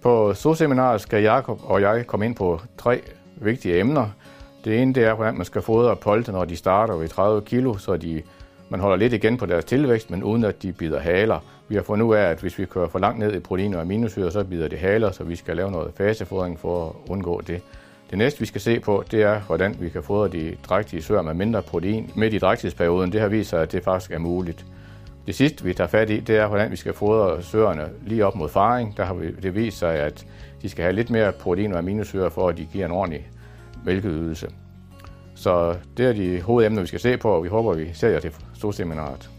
På soseminaret skal Jakob og jeg komme ind på tre vigtige emner. Det ene det er, hvordan man skal fodre polte, når de starter ved 30 kilo, så de, man holder lidt igen på deres tilvækst, men uden at de bider haler. Vi har fundet ud af, at hvis vi kører for langt ned i protein og aminosyre, så bider det haler, så vi skal lave noget fasefodring for at undgå det. Det næste, vi skal se på, det er, hvordan vi kan fodre de drægtige søer med mindre protein midt i drægtighedsperioden. Det har vist sig, at det faktisk er muligt. Det sidste, vi tager fat i, det er, hvordan vi skal fodre søerne lige op mod faring. Der har det vist sig, at de skal have lidt mere protein og aminosyre, for at de giver en ordentlig mælkeydelse. Så det er de hovedemner, vi skal se på, og vi håber, vi ser jer til storseminaret.